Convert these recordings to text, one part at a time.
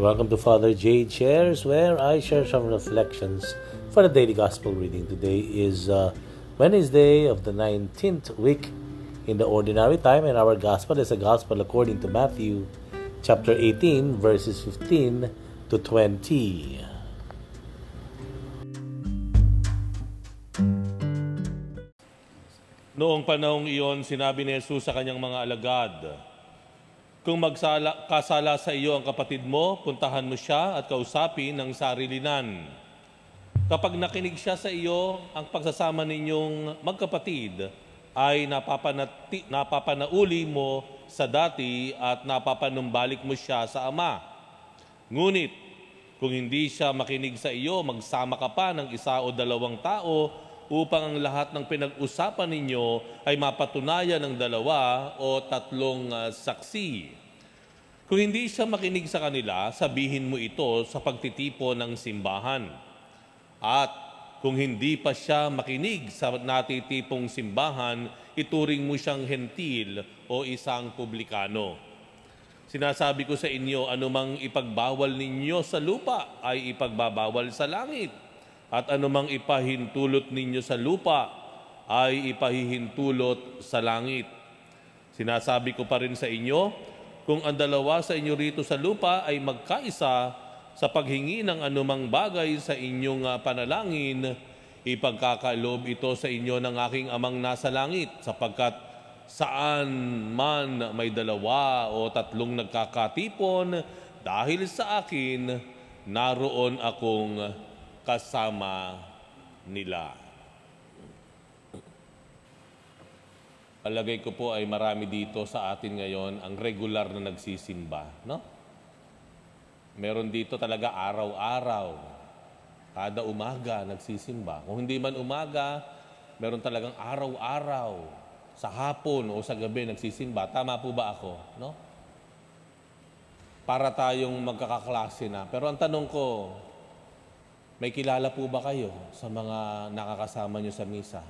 Welcome to Father Jade Shares, where I share some reflections for the daily gospel reading. Today is uh, Wednesday of the 19th week in the ordinary time, and our gospel is a gospel according to Matthew chapter 18, verses 15 to 20. Noong panahong iyon, sinabi ni Jesus sa kanyang mga alagad, Kung magsala, kasala sa iyo ang kapatid mo, puntahan mo siya at kausapin ng sarilinan. Kapag nakinig siya sa iyo, ang pagsasama ninyong magkapatid ay napapanati, napapanauli mo sa dati at napapanumbalik mo siya sa Ama. Ngunit, kung hindi siya makinig sa iyo, magsama ka pa ng isa o dalawang tao upang ang lahat ng pinag-usapan ninyo ay mapatunayan ng dalawa o tatlong uh, saksi. Kung hindi siya makinig sa kanila, sabihin mo ito sa pagtitipo ng simbahan. At kung hindi pa siya makinig sa natitipong simbahan, ituring mo siyang hentil o isang publikano. Sinasabi ko sa inyo, anumang ipagbawal ninyo sa lupa ay ipagbabawal sa langit at anumang ipahintulot ninyo sa lupa ay ipahihintulot sa langit. Sinasabi ko pa rin sa inyo, kung ang dalawa sa inyo rito sa lupa ay magkaisa sa paghingi ng anumang bagay sa inyong ah, panalangin, ipagkakalob ito sa inyo ng aking amang nasa langit sapagkat saan man may dalawa o tatlong nagkakatipon dahil sa akin, naroon akong kasama nila. Palagay ko po ay marami dito sa atin ngayon ang regular na nagsisimba, no? Meron dito talaga araw-araw, kada umaga nagsisimba. Kung hindi man umaga, meron talagang araw-araw, sa hapon o sa gabi nagsisimba. Tama po ba ako, no? Para tayong magkakaklase na. Pero ang tanong ko, may kilala po ba kayo sa mga nakakasama nyo sa misa?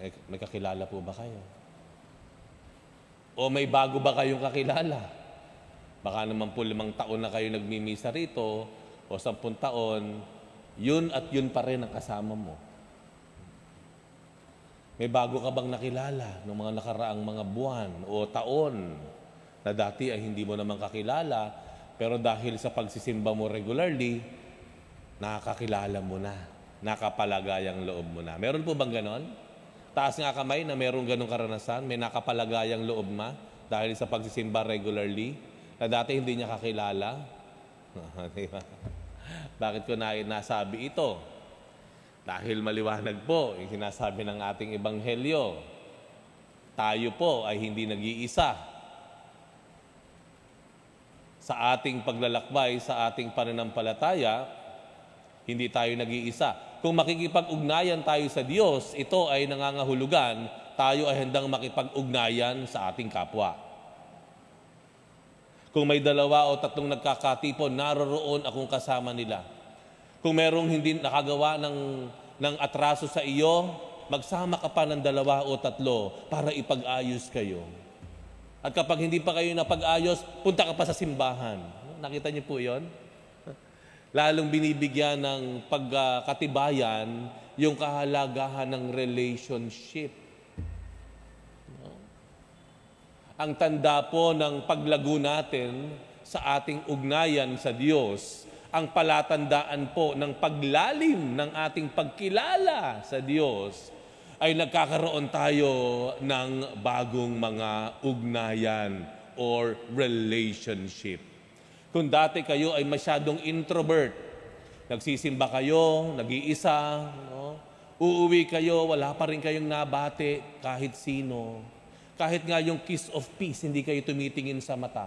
May, may kakilala po ba kayo? O may bago ba kayong kakilala? Baka naman po limang taon na kayo nagmimisa rito o sampung taon, yun at yun pa rin ang kasama mo. May bago ka bang nakilala ng mga nakaraang mga buwan o taon na dati ay hindi mo naman kakilala pero dahil sa pagsisimba mo regularly, nakakakilala mo na, nakapalagayang loob mo na. Meron po bang ganon? Taas nga kamay na merong ganong karanasan, may nakapalagayang loob ma dahil sa pagsisimba regularly, na dati hindi niya kakilala. Bakit ko na nasabi ito? Dahil maliwanag po, yung sinasabi ng ating ebanghelyo, tayo po ay hindi nag-iisa sa ating paglalakbay, sa ating pananampalataya, hindi tayo nag-iisa. Kung makikipag-ugnayan tayo sa Diyos, ito ay nangangahulugan, tayo ay handang makipag-ugnayan sa ating kapwa. Kung may dalawa o tatlong nagkakatipon, naroroon akong kasama nila. Kung merong hindi nakagawa ng, ng atraso sa iyo, magsama ka pa ng dalawa o tatlo para ipag-ayos kayo. At kapag hindi pa kayo napag-ayos, punta ka pa sa simbahan. Nakita niyo po yon? Lalong binibigyan ng pagkatibayan yung kahalagahan ng relationship. Ang tanda po ng paglago natin sa ating ugnayan sa Diyos, ang palatandaan po ng paglalim ng ating pagkilala sa Diyos ay nagkakaroon tayo ng bagong mga ugnayan or relationship. Kung dati kayo ay masyadong introvert, nagsisimba kayo, nag-iisa, no? uuwi kayo, wala pa rin kayong nabate kahit sino. Kahit nga yung kiss of peace, hindi kayo tumitingin sa mata.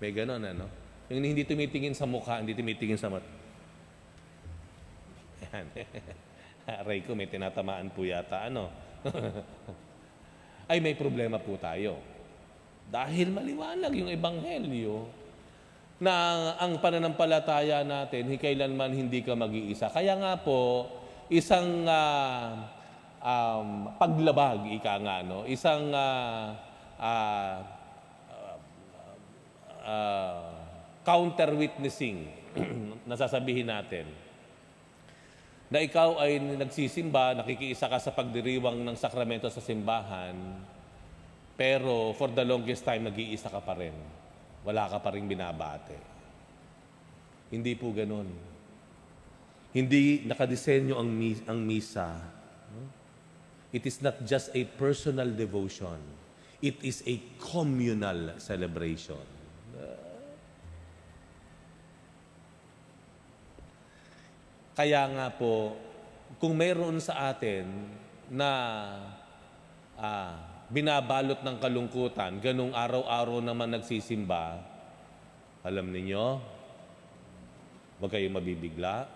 May ganon, ano? Yung hindi tumitingin sa mukha, hindi tumitingin sa mata. Yan. Aray ko, may tinatamaan po yata. Ano? Ay, may problema po tayo. Dahil maliwanag yung ebanghelyo na ang pananampalataya natin, kailanman hindi ka mag-iisa. Kaya nga po, isang uh, um, paglabag, ika nga, no? isang uh, uh, ah, counter-witnessing, nasasabihin natin, na ikaw ay nagsisimba, nakikiisa ka sa pagdiriwang ng sakramento sa simbahan, pero for the longest time, nag-iisa ka pa rin. Wala ka pa rin binabate. Hindi po ganun. Hindi nakadesenyo ang, ang misa. It is not just a personal devotion. It is a communal celebration. Kaya nga po, kung mayroon sa atin na ah, binabalot ng kalungkutan, ganong araw-araw naman nagsisimba, alam ninyo, huwag kayong mabibigla,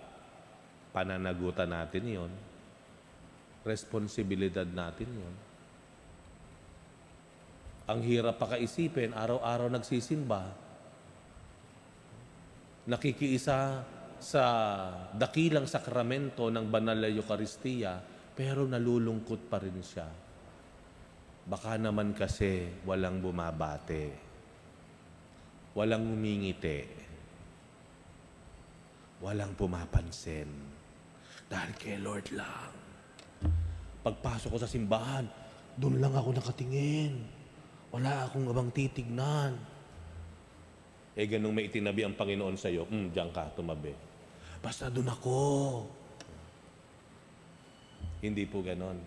pananagutan natin yon responsibilidad natin yon Ang hirap pakaisipin, araw-araw nagsisimba, nakikiisa sa dakilang sakramento ng banal na Eucharistia, pero nalulungkot pa rin siya. Baka naman kasi walang bumabate, walang umingiti, walang pumapansin. Dahil kay Lord lang. Pagpasok ko sa simbahan, doon lang ako nakatingin. Wala akong abang titignan. Eh, ganung may itinabi ang Panginoon sa iyo, hmm, diyan ka, tumabi. Basta doon ako. Hindi po ganon.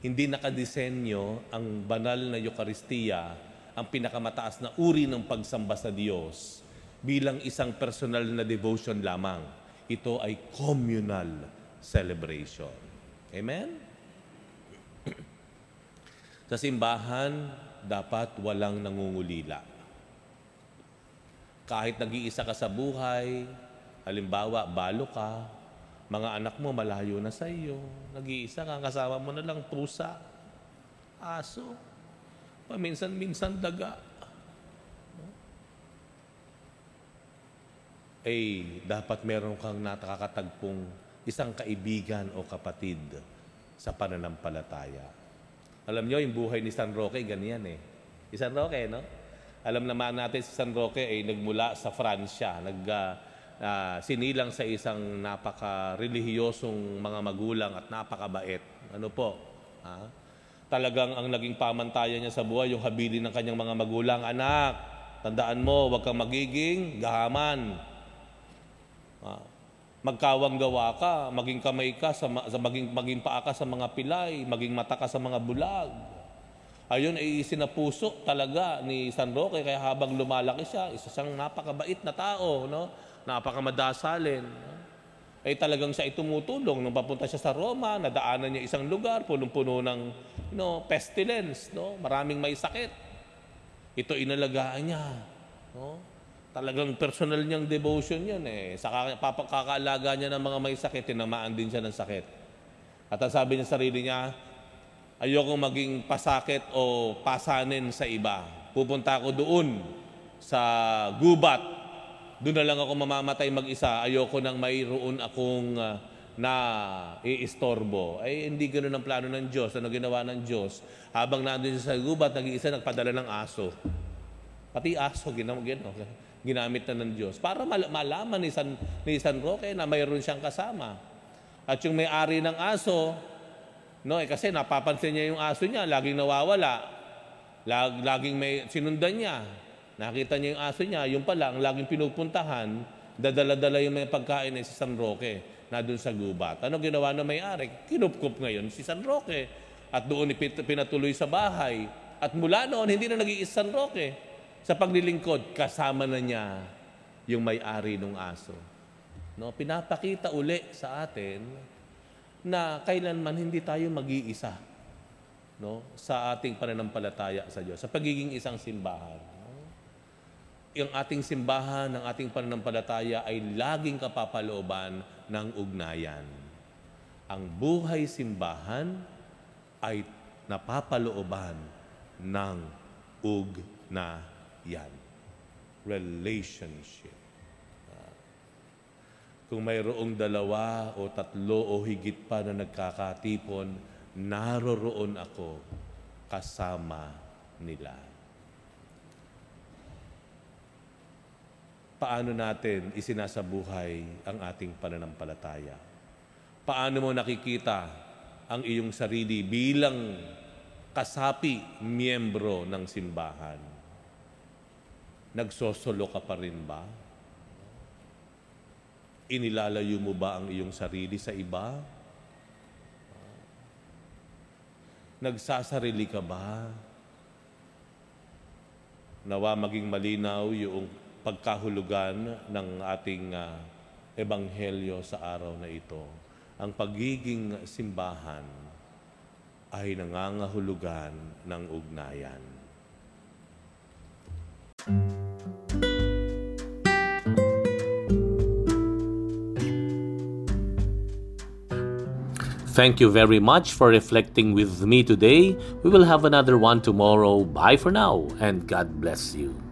Hindi nakadesenyo ang banal na Eucharistia, ang pinakamataas na uri ng pagsamba sa Diyos, bilang isang personal na devotion lamang. Ito ay communal celebration. Amen? sa simbahan, dapat walang nangungulila. Kahit nag-iisa ka sa buhay, halimbawa, balo ka, mga anak mo malayo na sa iyo, nag-iisa ka, kasama mo na lang pusa, aso, paminsan-minsan daga. Eh, dapat meron kang nakakatagpong isang kaibigan o kapatid sa pananampalataya. Alam nyo, yung buhay ni San Roque, ganyan eh. Si San Roque, no? Alam naman natin si San Roque ay nagmula sa Fransya, nag ah, ah, sinilang sa isang napaka-relihiyosong mga magulang at napakabait. Ano po? Ha? Talagang ang naging pamantayan niya sa buhay, yung habilin ng kanyang mga magulang, anak, tandaan mo, huwag kang magiging gahaman. Ah, magkawang gawa ka, maging kamay ka, sa, sa maging, maging paa ka sa mga pilay, maging mata ka sa mga bulag. Ayun ay sinapuso talaga ni San Roque kaya habang lumalaki siya, isa siyang napakabait na tao, no? Napakamadasalin. Ay talagang siya ay tumutulong nung papunta siya sa Roma, nadaanan niya isang lugar punong-puno ng no, pestilence, no? Maraming may sakit. Ito inalagaan niya, no? Talagang personal niyang devotion yun eh. Sa kaka- papakakaalaga niya ng mga may sakit, tinamaan din siya ng sakit. At ang sabi niya sa sarili niya, ayokong maging pasakit o pasanin sa iba. Pupunta ako doon sa gubat. Doon na lang ako mamamatay mag-isa. Ayoko nang mayroon akong ah, na iistorbo. Ay, hindi ganoon ang plano ng Diyos. Ano ginawa ng Diyos? Habang nandun siya sa gubat, nag-iisa nagpadala ng aso. Pati aso, ginam, gino, ginamit na ng Diyos. Para mal- malaman ni San, ni San Roque na mayroon siyang kasama. At yung may-ari ng aso, no, eh, kasi napapansin niya yung aso niya, laging nawawala. Lag, laging may sinundan niya. Nakita niya yung aso niya, yung pala, ang laging pinupuntahan, dadala-dala yung may pagkain ay si San Roque na doon sa gubat. Ano ginawa ng may-ari? Kinupkup ngayon si San Roque. At doon pinatuloy sa bahay. At mula noon, hindi na nag-iis San Roque. Sa paglilingkod, kasama na niya yung may-ari ng aso. No, pinapakita uli sa atin na kailanman hindi tayo mag-iisa no, sa ating pananampalataya sa Diyos, sa pagiging isang simbahan. Yung ating simbahan, ng ating pananampalataya ay laging kapapalooban ng ugnayan. Ang buhay simbahan ay napapalooban ng ugnayan. Relationship. Kung mayroong dalawa o tatlo o higit pa na nagkakatipon, naroroon ako kasama nila. Paano natin isinasabuhay ang ating pananampalataya? Paano mo nakikita ang iyong sarili bilang kasapi, miyembro ng simbahan? Nagsosolo ka pa rin ba? Inilalayo mo ba ang iyong sarili sa iba? Nagsasarili ka ba? Nawa maging malinaw yung pagkahulugan ng ating uh, ebanghelyo sa araw na ito. Ang pagiging simbahan ay nangangahulugan ng ugnayan. Thank you very much for reflecting with me today. We will have another one tomorrow. Bye for now, and God bless you.